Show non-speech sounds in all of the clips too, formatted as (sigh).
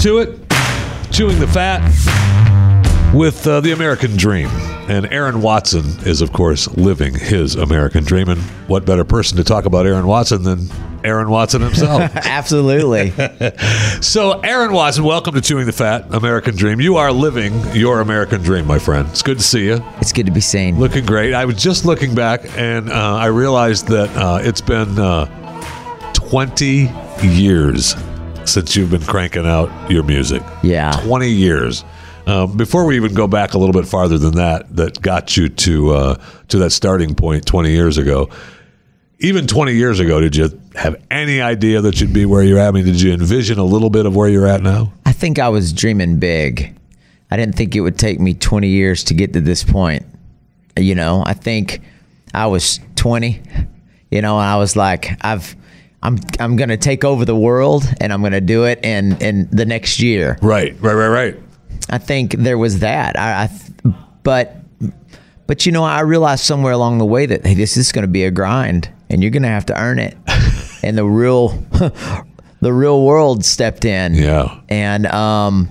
to it. Chewing the fat with uh, the American Dream. And Aaron Watson is, of course, living his American dream. And what better person to talk about Aaron Watson than Aaron Watson himself? (laughs) Absolutely. (laughs) so, Aaron Watson, welcome to Chewing the Fat, American Dream. You are living your American dream, my friend. It's good to see you. It's good to be seen. Looking great. I was just looking back and uh, I realized that uh, it's been uh, 20 years since you've been cranking out your music. Yeah. 20 years. Um, before we even go back a little bit farther than that, that got you to uh, to that starting point 20 years ago. Even 20 years ago, did you have any idea that you'd be where you're at? I mean, did you envision a little bit of where you're at now? I think I was dreaming big. I didn't think it would take me 20 years to get to this point. You know, I think I was 20, you know, I was like, I've I'm I'm gonna take over the world and I'm gonna do it in in the next year. Right, right, right, right. I think there was that. I, I but but you know, I realized somewhere along the way that hey, this is going to be a grind, and you're going to have to earn it. (laughs) and the real (laughs) the real world stepped in. Yeah. And um,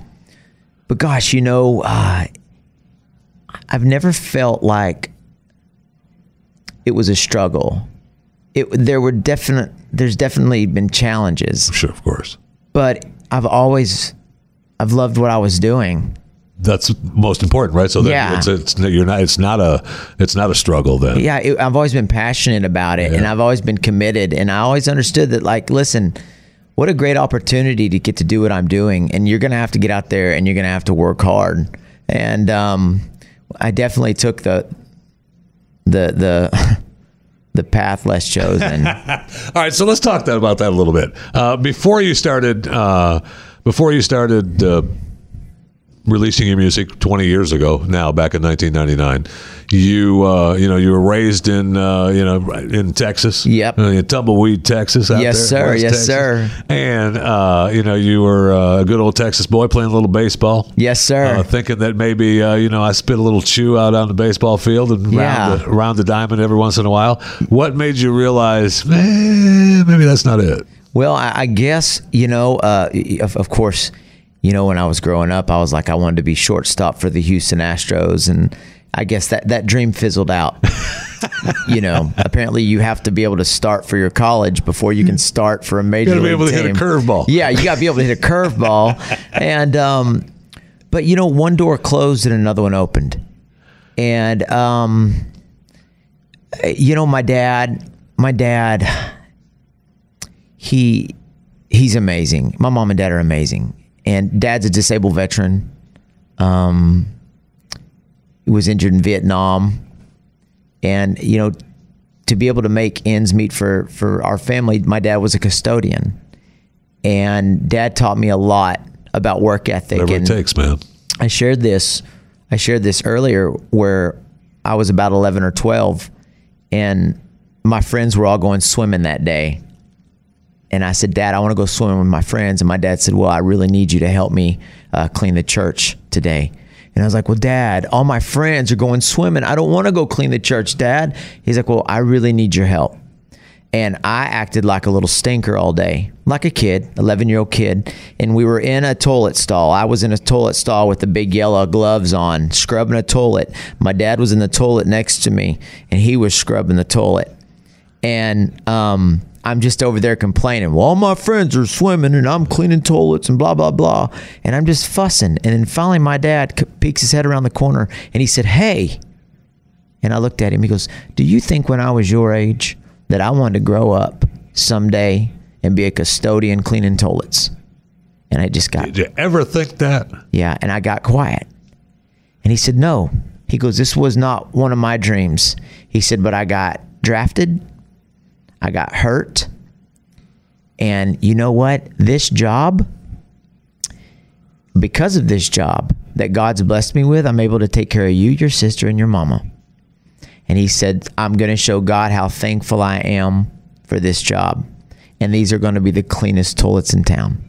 but gosh, you know, uh, I've never felt like it was a struggle. It there were definite. There's definitely been challenges. Sure, of course. But I've always I've loved what I was doing. That's most important, right? So that Yeah. it's, it's you're not it's not a it's not a struggle then. Yeah, it, I've always been passionate about it, and I've always been committed, and I always understood that. Like, listen, what a great opportunity to get to do what I'm doing, and you're gonna have to get out there, and you're gonna have to work hard. And um, I definitely took the the the (laughs) the path less chosen. (laughs) All right, so let's talk that, about that a little bit. Uh, before you started, uh, before you started uh, releasing your music 20 years ago, now back in 1999, you uh, you know you were raised in uh, you know in Texas. Yep. uh, in Tumbleweed, Texas. Out Yes, there, sir. West Yes, Texas. sir. And uh, you know you were uh, a good old Texas boy playing a little baseball. yes, sir. Uh, thinking that maybe uh, you know I spit a little chew out on the baseball field and Yeah. round, the, round the diamond every once in a while. What made you realize, eh, maybe that's not it? Well, I, I guess you know, uh, of, of course, you know, when I was growing up, I was like, I wanted to be shortstop for the Houston Astros, and I guess that that dream fizzled out. (laughs) you know, apparently you have to be able to start for your college before you can (laughs) start for a major. You gotta be able to hit a curveball. Yeah, you got to be able to hit a curveball, and um, but you know, one door closed and another one opened, and um, you know, my dad, my dad he he's amazing. My mom and dad are amazing, and dad's a disabled veteran. Um, he was injured in Vietnam, and you know, to be able to make ends meet for for our family, my dad was a custodian, and dad taught me a lot about work ethic. Whatever and it takes, man. I shared this. I shared this earlier where I was about 11 or 12 and my friends were all going swimming that day. And I said, Dad, I want to go swimming with my friends. And my dad said, Well, I really need you to help me uh, clean the church today. And I was like, Well, Dad, all my friends are going swimming. I don't want to go clean the church, Dad. He's like, Well, I really need your help. And I acted like a little stinker all day, like a kid, 11 year old kid. And we were in a toilet stall. I was in a toilet stall with the big yellow gloves on, scrubbing a toilet. My dad was in the toilet next to me, and he was scrubbing the toilet. And um, I'm just over there complaining. Well, all my friends are swimming, and I'm cleaning toilets, and blah, blah, blah. And I'm just fussing. And then finally, my dad peeks his head around the corner, and he said, Hey, and I looked at him. He goes, Do you think when I was your age that I wanted to grow up someday and be a custodian cleaning toilets? And I just got, Did you ever think that? yeah, and I got quiet. And he said, No. He goes, This was not one of my dreams. He said, But I got drafted, I got hurt. And you know what? This job, because of this job that God's blessed me with, I'm able to take care of you, your sister, and your mama. And he said, I'm going to show God how thankful I am for this job. And these are going to be the cleanest toilets in town.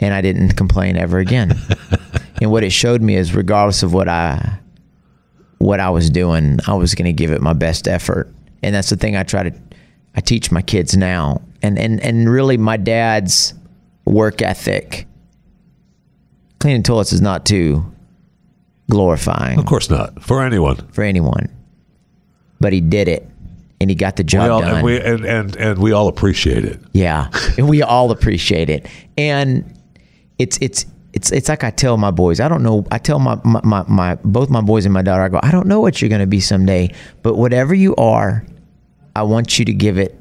And I didn't complain ever again. (laughs) and what it showed me is regardless of what I what I was doing, I was going to give it my best effort. And that's the thing I try to I teach my kids now. And and and really my dad's work ethic cleaning toilets is not too glorifying Of course not for anyone. for anyone. But he did it, and he got the job all, done. and, we, and, and and we all appreciate it. Yeah, and we all appreciate it. And it's it's it's it's like I tell my boys. I don't know. I tell my my, my, my both my boys and my daughter. I go. I don't know what you're going to be someday, but whatever you are, I want you to give it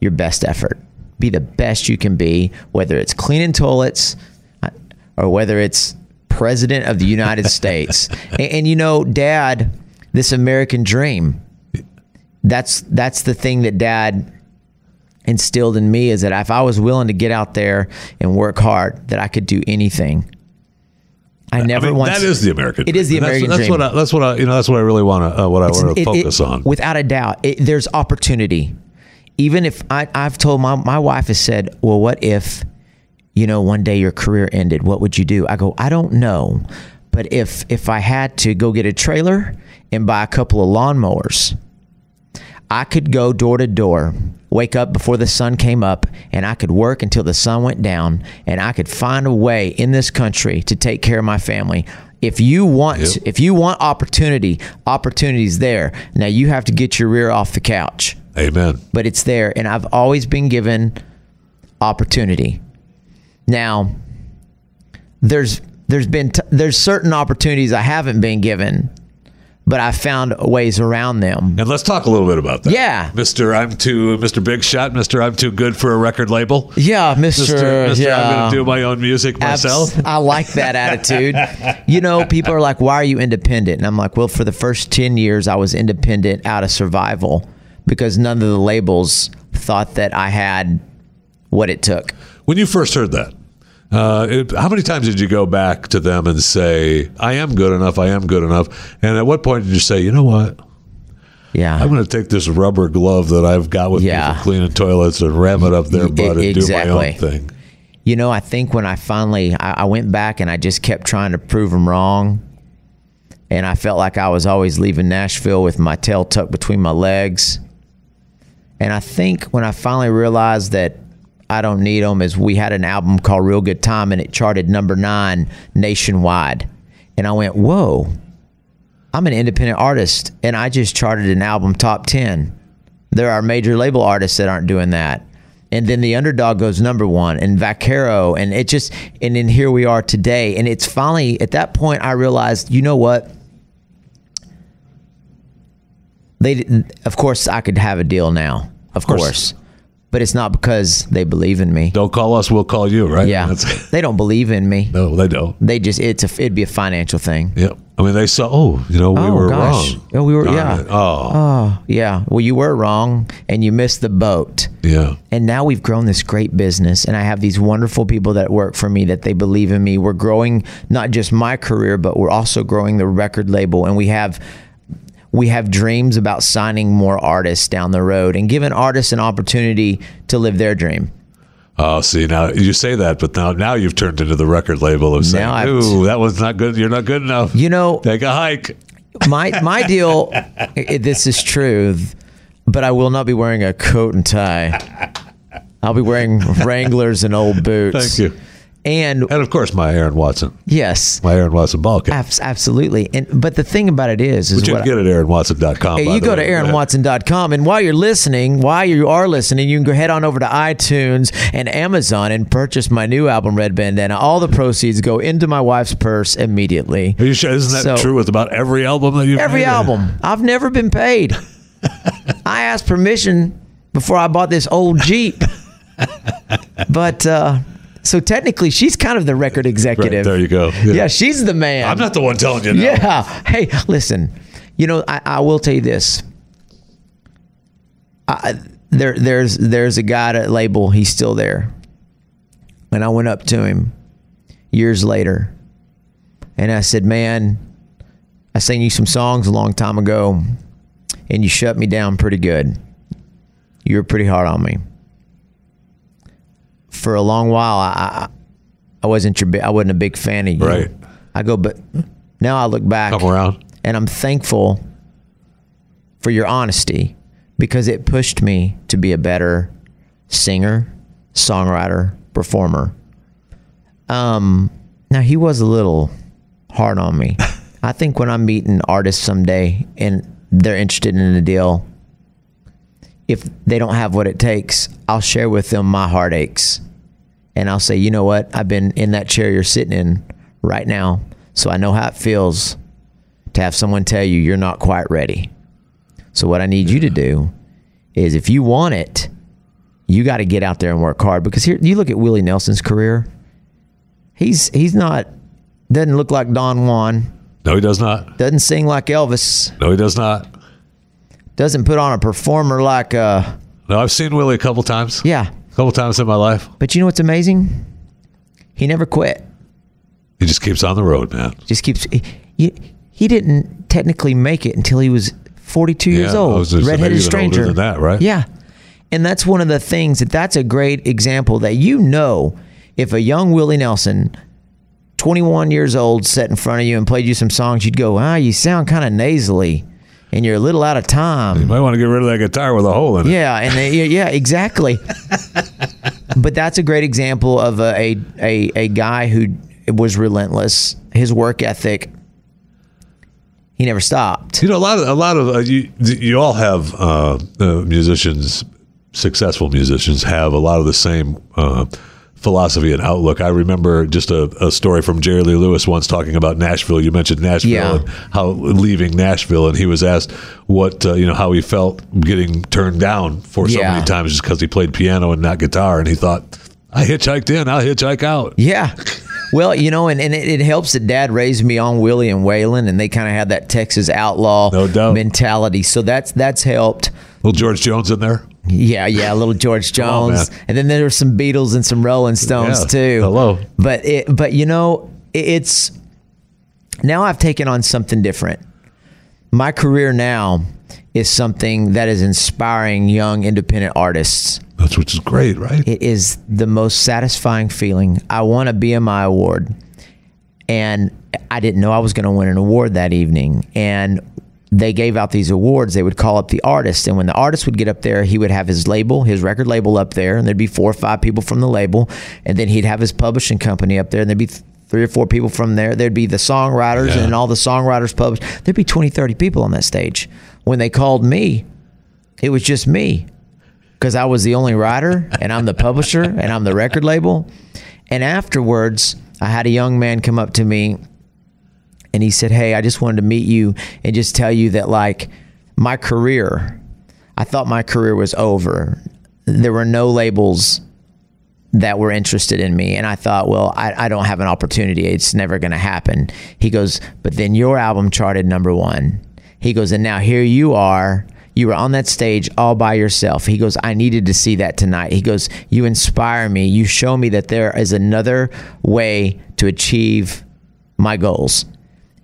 your best effort. Be the best you can be, whether it's cleaning toilets uh, or whether it's president of the United (laughs) States. And, and you know, Dad, this American dream. That's that's the thing that Dad instilled in me is that if I was willing to get out there and work hard, that I could do anything. I never I mean, once. that is the American. It is the dream. That's- American that's, dream. what I, that's what I you know that's what I really want to uh, what I want to It- it- focus on. Without a doubt, it, there's opportunity. Even if I, I've told my my wife has said, well, what if, you know, one day your career ended? What would you do? I go, I don't know, but if if I had to go get a trailer and buy a couple of lawnmowers, I could go door to door, wake up before the sun came up, and I could work until the sun went down, and I could find a way in this country to take care of my family. If you want, Yep. if you want opportunity, opportunity's there. Now you have to get your rear off the couch, Amen. but it's there, and I've always been given opportunity. Now, there's there's been t- there's certain opportunities I haven't been given, but I found ways around them. And let's talk a little bit about that. Yeah. Mister, I'm too Mister Big Shot. Mister, I'm too good for a record label. Yeah, Mister. Mister, yeah. I'm going to do my own music Abs- myself. I like that attitude. you know, people are like, "Why are you independent?" And I'm like, "Well, for the first ten years, I was independent out of survival because none of the labels thought that I had what it took." When you first heard that, uh, it, how many times did you go back to them and say, "I am good enough. I am good enough"? And at what point did you say, "You know what? Yeah, I'm going to take this rubber glove that I've got with me for cleaning toilets and ram it up their butt and exactly. do my own thing." You know, I think when I finally I, I went back and I just kept trying to prove them wrong, and I felt like I was always leaving Nashville with my tail tucked between my legs. And I think when I finally realized that I don't need them, is we had an album called Real Good Time and it charted number nine nationwide, and I went, "Whoa, I'm an independent artist, and I just charted an album top ten. There are major label artists that aren't doing that." and then the underdog goes number one and Vaquero and it just and then here we are today and it's finally at that point I realized you know what they didn't of course I could have a deal now of course. course but it's not because they believe in me Don't call us; we'll call you. Right? yeah That's- (laughs) they don't believe in me no, they don't. they just it's a it'd be a financial thing Yep. I mean, they saw. Oh, you know, we Oh, were gosh. wrong. Oh, we were- Darn yeah. it. Oh, oh yeah well you were wrong and you missed the boat yeah. And now we've grown this great business, and I have these wonderful people that work for me that they believe in me. We're growing not just my career, but we're also growing the record label, and we have we have dreams about signing more artists down the road and giving artists an opportunity to live their dream. Oh, see now you say that, but now now you've turned into the record label of saying, Now I've- "Ooh, that was not good. You're not good enough. You know, Take a hike." my my deal. (laughs) this is true, but I will not be wearing a coat and tie. I'll be wearing Wranglers and old boots. Thank you. And And of course, my Aaron Watson, yes, my Aaron Watson ball cap. abs- absolutely. And but the thing about it is, is Which you can get at AaronWatson.com. Hey, you go to way. aaronwatson.com and while you're listening, while you are listening, you can go head on over to iTunes and Amazon and purchase my new album Red Bandana. All the proceeds go into my wife's purse immediately. Are you sure? Isn't that So- true with about every album that you've Every made? album. I've never been paid. (laughs) I asked permission before I bought this old Jeep. But uh so technically she's kind of the record Right, executive. there you go. Yeah, she's the man. I'm not the one telling you. No. Yeah. Hey, listen. You know, I, I will tell you this. I, there, there's, there's a guy at label. He's still there. And I went up to him years later, and I said, "Man, I sang you some songs a long time ago, and you shut me down pretty good. You were pretty hard on me. For a long while, I, I, wasn't your, I wasn't a big fan of you. Right. I go, but now I look back Come around. and I'm thankful for your honesty because it pushed me to be a better singer, songwriter, performer. Um, Now he was a little hard on me. (laughs) I think when I'm meeting artists someday and they're interested in a deal, if they don't have what it takes, I'll share with them my heartaches. And I'll say, you know what? I've been in that chair you're sitting in right now. So I know how it feels to have someone tell you you're not quite ready. So what I need you to do is if you want it, you got to get out there and work hard because here you look at Willie Nelson's career. He's he's not doesn't look like Don Juan, No, he does not. doesn't sing like Elvis, No, he does not. Doesn't put on a performer like uh No, I've seen Willie a couple times. yeah. A couple times in my life. But you know what's amazing? He never quit. He just keeps on the road, man. Just keeps he, he, didn't technically make it until he was 42 years Yeah, I old. was gonna say Redheaded even older stranger. than that, right? Yeah. And that's one of the things that that's a great example that you know if a young Willie Nelson 21 years old sat in front of you and played you some songs you'd go, "Ah, you sound kind of nasally and you're a little out of time." You might want to get rid of that guitar with a hole in it. Yeah, and they, yeah, exactly. (laughs) but that's a great example of a, a a a guy who was relentless. His work ethic. He never stopped. You know, a lot of a lot of uh, you you all have uh, uh, musicians, successful musicians have a lot of the same uh, philosophy and outlook. I remember just a, a story from Jerry Lee Lewis once talking about Nashville. You mentioned Nashville Yeah. and how leaving Nashville, and he was asked what uh, you know how he felt getting turned down for so Yeah. many times just because he played piano and not guitar, and he thought. I hitchhiked in. I'll hitchhike out. Yeah. Well, you know, and, and it, it helps that dad raised me on Willie and Waylon, and they kind of had that Texas outlaw No mentality. So that's that's helped. Little George Jones in there. Yeah, yeah, a little George (laughs) Jones, man. and then there were some Beatles and some Rolling Stones Yeah, too. hello. but it, but you know, it- it's now I've taken on something different. My career now is something that is inspiring young independent artists. That's which is great, right? It is the most satisfying feeling. I won a BMI award, and I didn't know I was going to win an award that evening. And they gave out these awards. They would call up the artist, and when the artist would get up there, he would have his label, his record label up there, and there'd be four or five people from the label, and then he'd have his publishing company up there, and there'd be th- three or four people from there. There'd be the songwriters, Yeah. and all the songwriters published. There'd be 20, 30 people on that stage. When they called me, it was just me because I was the only writer and I'm the publisher and I'm the record label. And afterwards, I had a young man come up to me and he said, Hey, I just wanted to meet you and just tell you that, like, my career, I thought my career was over. There were no labels that were interested in me. And I thought, well, I, I don't have an opportunity. It's never going to happen. He goes, but then your album charted number one. He goes, and now here you are. You were on that stage all by yourself. He goes, I needed to see that tonight. He goes, You inspire me. You show me that there is another way to achieve my goals.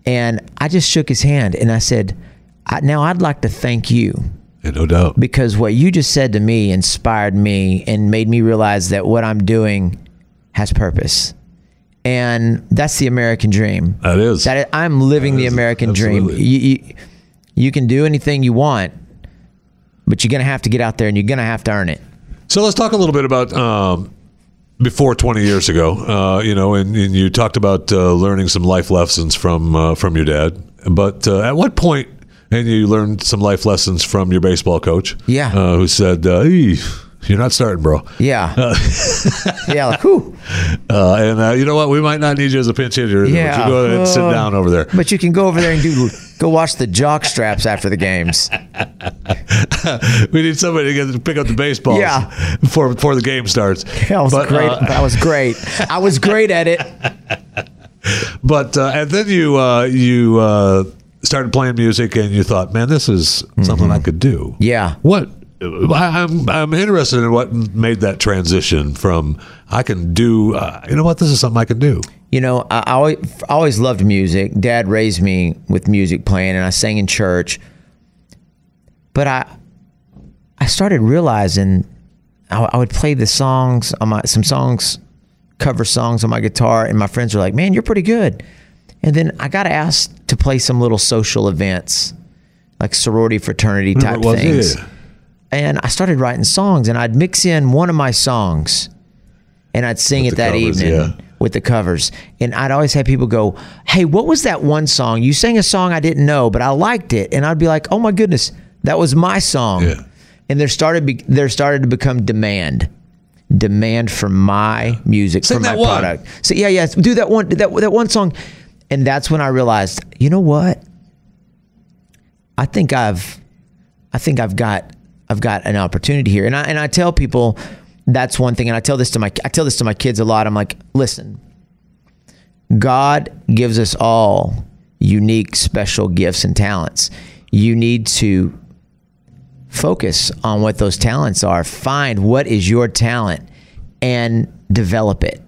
And I just shook his hand and I said, I, Now I'd like to thank you Yeah, no doubt. because what you just said to me inspired me and made me realize that what I'm doing has purpose. And that's the American dream. That is. That I'm living That the is, American dream. absolutely. You, you, you can do anything you want, but you're going to have to get out there and you're going to have to earn it. So let's talk a little bit about um, before 20 years ago. Uh, you know, and, and you talked about uh, learning some life lessons from uh, from your dad. But uh, at what point, and you learned some life lessons from your baseball coach? Yeah. uh, who said, uh, "Hey, "You're not starting, bro." Yeah. (laughs) yeah. Like. Uh, and uh, you know what? We might not need you as a pinch hitter. but Yeah. you go ahead and sit down over there. But you can go over there and do go watch the jock straps after the games. (laughs) we need somebody to get to pick up the baseballs Yeah. before before the game starts. (laughs) That was But, great. uh, that was great. I was great at it. (laughs) But uh, and then you uh, you uh, started playing music, and you thought, man, this is something I could do. Mm-hmm. Yeah. What I- I'm I'm interested in what made that transition from I can do. Uh, you know what? This is something I can do. You know, I, I always, I always loved music. Dad raised me with music playing, and I sang in church. But I, I started realizing I, I would play the songs on my some songs, cover songs on my guitar, and my friends were like, "Man, you're pretty good." And then I got asked to play some little social events, like sorority fraternity type Whatever it things. And I started writing songs, and I'd mix in one of my songs, and I'd sing With it that covers, evening yeah. With the covers. And I'd always have people go, "Hey, what was that one song? You sang a song I didn't know, but I liked it." And I'd be like, "Oh my goodness, that was my song." Yeah. And there started be, there started to become demand. Demand for my music, Sing for my one. product. So yeah, yeah, do that one that that one song. And that's when I realized, you know what? I think I've I think I've got I've got an opportunity here. And I and I tell people that's one thing and I tell this to my I tell this to my kids a lot. I'm like, "Listen. God gives us all unique special gifts and talents. You need to focus on what those talents are. Find what is your talent and develop it.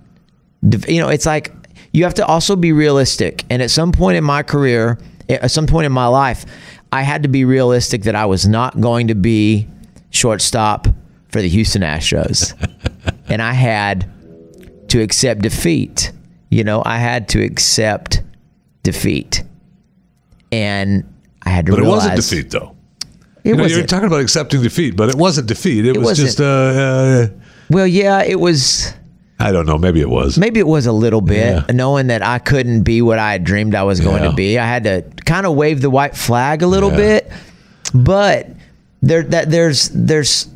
You know, it's like you have to also be realistic. And at some point in my career, at some point in my life, I had to be realistic that I was not going to be shortstop for the Houston Astros. (laughs) and I had to accept defeat. You know, I had to accept defeat. And I had to But it wasn't defeat, though. It You know, you're talking about accepting defeat, but it wasn't defeat. It, was wasn't. just, uh, uh, well, yeah, it was. I don't know. Maybe it was. Maybe it was a little bit Yeah. knowing that I couldn't be what I had dreamed I was going Yeah. to be. I had to kind of wave the white flag a little Yeah. bit, but there that there's there's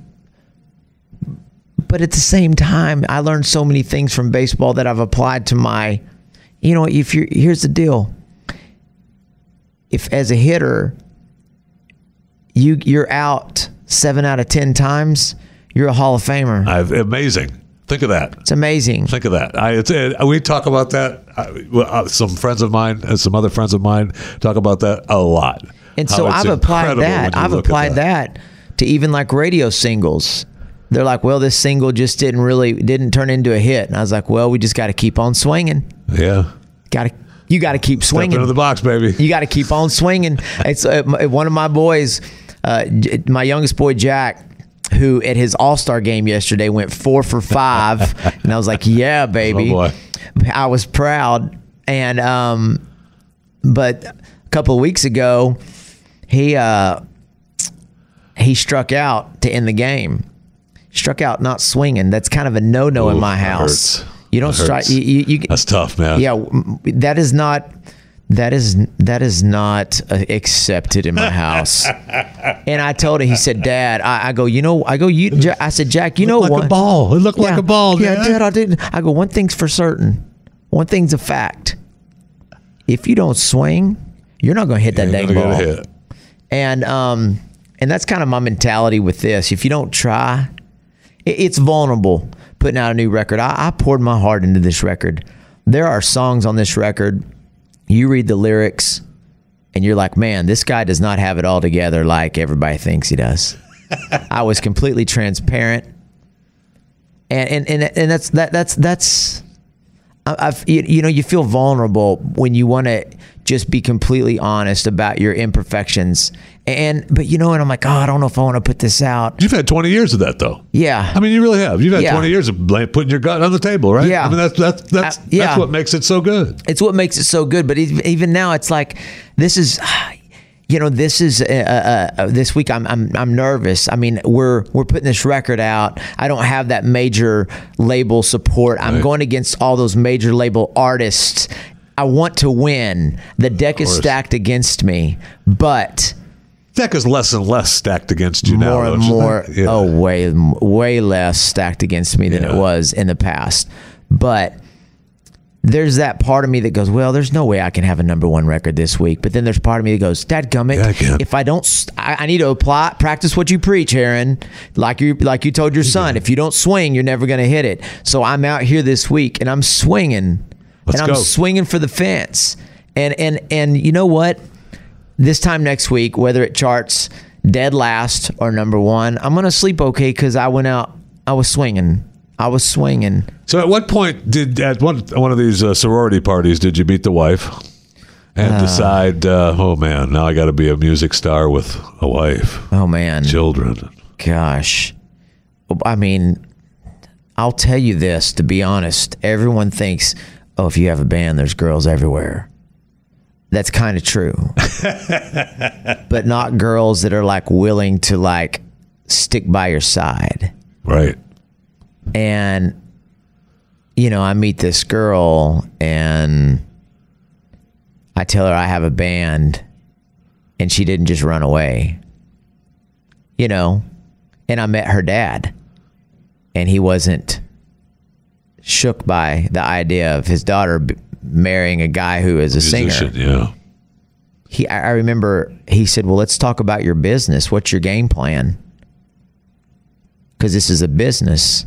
but at the same time, I learned so many things from baseball that I've applied to my you know, if you here's the deal. If as a hitter you you're out 7 out of 10 times, you're a Hall of Famer. I've, amazing. Think of that. It's amazing. Think of that. I, it's, uh, we talk about that. I, uh, some friends of mine and some other friends of mine talk about that a lot. And so I've applied that. I've applied that. to even like radio singles. They're like, well, this single just didn't really didn't turn into a hit, and I was like, well, we just got to keep on swinging. Yeah. Got to you got to keep Step swinging. into the box, baby. you got to keep on swinging. (laughs) It's uh, one of my boys, uh, my youngest boy Jack, who at his All Star game yesterday went four for five, (laughs) and I was like, yeah, baby. Oh, boy. I was proud, and um, but a couple of weeks ago, he uh, he struck out to end the game. Struck out not swinging. That's kind of a no no in my house. hurts. You don't strike. You, you, you, That's tough, man. yeah, that is not that is that is not uh, accepted in my house. (laughs) and I told him, he said, "Dad," I, I go, you know, I go, you, I said, Jack, you know like what? a ball. It looked like a ball. Yeah, Dad. Dad, I didn't. I go, one thing's for certain. One thing's a fact. If you don't swing, you're not going to hit that dang ball. And um, and that's kind of my mentality with this. If you don't try, it's vulnerable putting out a new record. I, I poured my heart into this record. There are songs on this record. You read the lyrics, and you're like, man, this guy does not have it all together like everybody thinks he does. (laughs) I was completely transparent, and and and, and that's that that's that's. I- I've you, you know you feel vulnerable when you want to just be completely honest about your imperfections and but you know and I'm like oh I don't know if I want to put this out You've had 20 years of that, though. yeah I mean, you really have. You've had Yeah. 20 years of putting your gut on the table, right? Yeah. I mean, that's that's that's Uh, yeah. that's what makes it so good. it's what makes it so good but even now it's like this is you know this is uh, uh, uh, this week I'm, I'm I'm nervous I mean we're we're putting this record out I don't have that major label support I'm Right. going against all those major label artists I want to win the deck is stacked against me but Deck is less and less stacked against you now. more and more? Yeah. oh way way less stacked against me than it was in the past. But there's that part of me that goes well there's no way i can have a number one record this week. But then there's part of me that goes dad Yeah, I if i don't I, I need to apply practice what you preach aaron. Like you like you told your son if you don't swing you're never going to hit it. So i'm out here this week and i'm swinging. Let's and i'm go. swinging for the fence. And and and you know what this time next week, whether it charts dead last or number one, I'm gonna sleep okay because I went out. I was swinging. I was swinging. So, at what point did at one one of these uh, sorority parties did you meet the wife and decide? Uh, oh man, now I got to be a music star with a wife, Oh man, children. gosh. I mean, I'll tell you this to be honest. Everyone thinks, oh, if you have a band, there's girls everywhere. That's kind of true, (laughs) but not girls that are like willing to like stick by your side. Right. and you know, I meet this girl and I tell her I have a band and she didn't just run away. You know, and I met her dad and he wasn't shook by the idea of his daughter marrying a guy who is a Musician, singer. yeah. He, I remember he said, "Well, let's talk about your business. What's your game plan?" Because this is a business,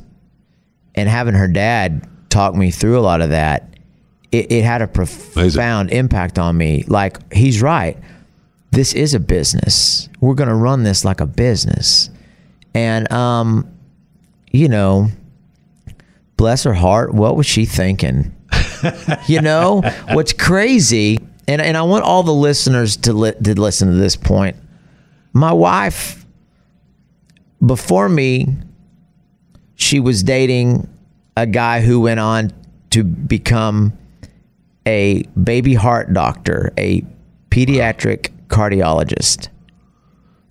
and having her dad talk me through a lot of that, it, it had a profound impact on me. Like he's right. This is a business. We're going to run this like a business, and um, you know, bless her heart, what was she thinking? You know what's crazy and, and i want all the listeners to, li- to listen to this point. My wife before me she was dating a guy who went on to become a baby heart doctor a pediatric cardiologist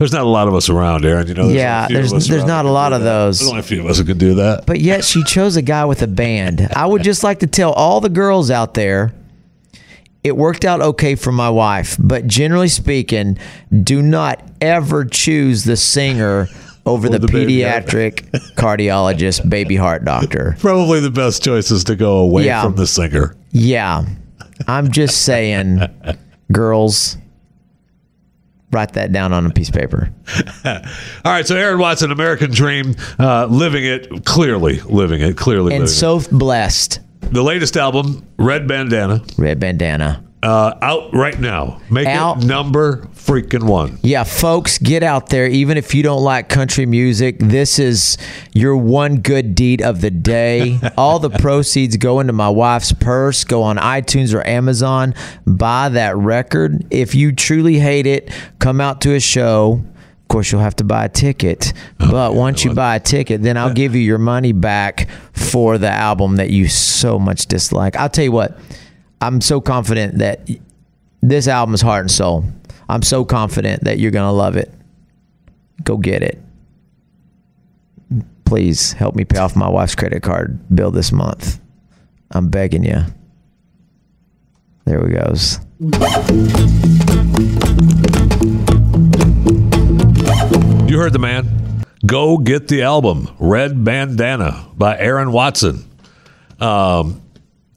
There's not a lot of us around, Aaron. You know. There's Yeah, only a few of there's- there's not a lot of those. There's only a few of us who can do that. but yet she chose a guy with a band. I would just like to tell all the girls out there it worked out okay for my wife, but generally speaking, do not ever choose the singer over the, the baby pediatric (laughs) cardiologist, baby heart doctor. Probably the best choice is to go away Yeah. from the singer. Yeah. I'm just saying, (laughs) girls, write that down on a piece of paper. (laughs) All right, so Aaron Watson, American Dream, uh, living it clearly, living it clearly. And living so blessed. the latest album, Red Bandana, Red bandana. Uh, out right now. Make Out. it number freaking one. Yeah, folks, get out there. Even if you don't like country music, this is your one good deed of the day. (laughs) All the proceeds go into my wife's purse. Go on iTunes or Amazon, buy that record. If you truly hate it, come out to a show. Of course, you'll have to buy a ticket. But once you buy a ticket, then I'll give you your money back for the album that you so much dislike. I'll tell you what, I'm so confident that this album is heart and soul. I'm so confident that you're going to love it. Go get it. Please help me pay off my wife's credit card bill this month. I'm begging you. There we goes. You heard the man. Go get the album, Red Bandana by Aaron Watson. Um,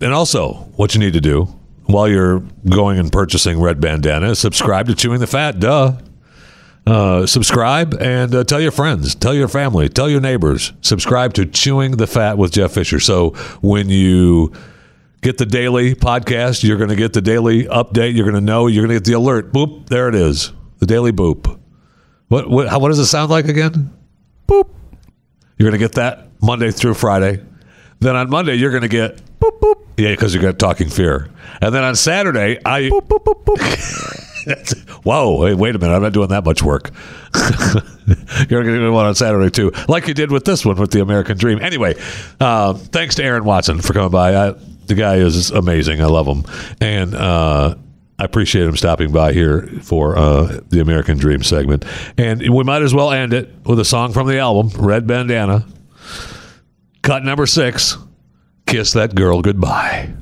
and also, what you need to do while you're going and purchasing Red Bandana is subscribe to Chewing the Fat. Duh. Uh, subscribe and uh, tell your friends, tell your family, tell your neighbors. Subscribe to Chewing the Fat with Jeff Fisher. So when you get the daily podcast, you're going to get the daily update. You're going to know. You're going to get the alert. Boop. There it is. The daily boop. What what how, what does it sound like again? Boop. You're going to get that Monday through Friday. Then on Monday you're going to get boop boop. Yeah, because you got talking fear. And then on Saturday I boop boop boop boop. (laughs) Whoa! Hey, wait a minute! I'm not doing that much work. (laughs) You're going to do one on Saturday too, like you did with this one with the American Dream. Anyway, uh, thanks to Aaron Watson for coming by. I, the guy is amazing. I love him, and uh, I appreciate him stopping by here for uh, the American Dream segment. And we might as well end it with a song from the album, Red Bandana. Cut number six, Kiss That Girl Goodbye.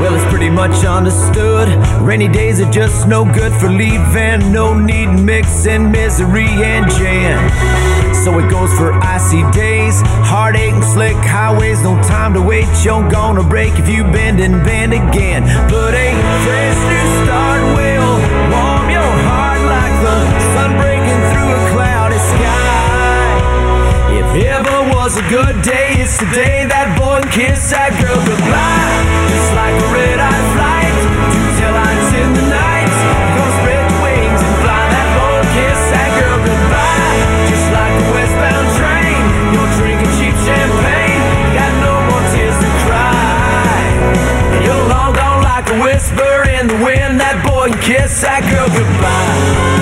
Well, it's pretty much understood. Rainy days are just no good for leaving. No need mixing misery and jam. So it goes for icy days, heartache and slick highways. No time to wait, you're gonna break if you bend and bend again. But a fresh new start will warm your heart like the sun breaking through a cloudy sky. If ever was a good day, it's the day that boy can kiss that girl goodbye. Kiss that girl goodbye.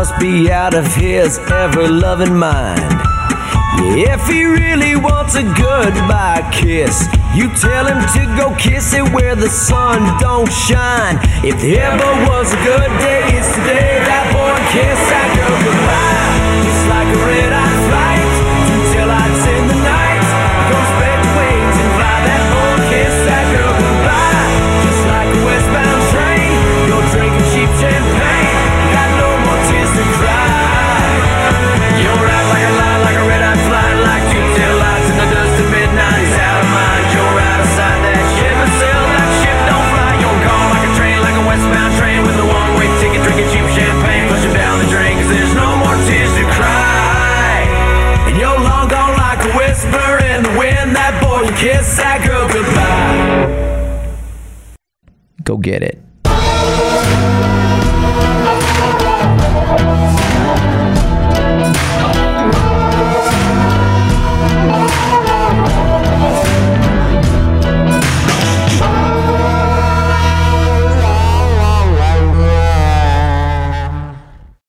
must be out of his ever loving mind. If he really wants a goodbye kiss, you tell him to go kiss it where the sun don't shine. If there ever was a good day, it's today that boy kiss that girl goodbye. Just like a red-eyed fly.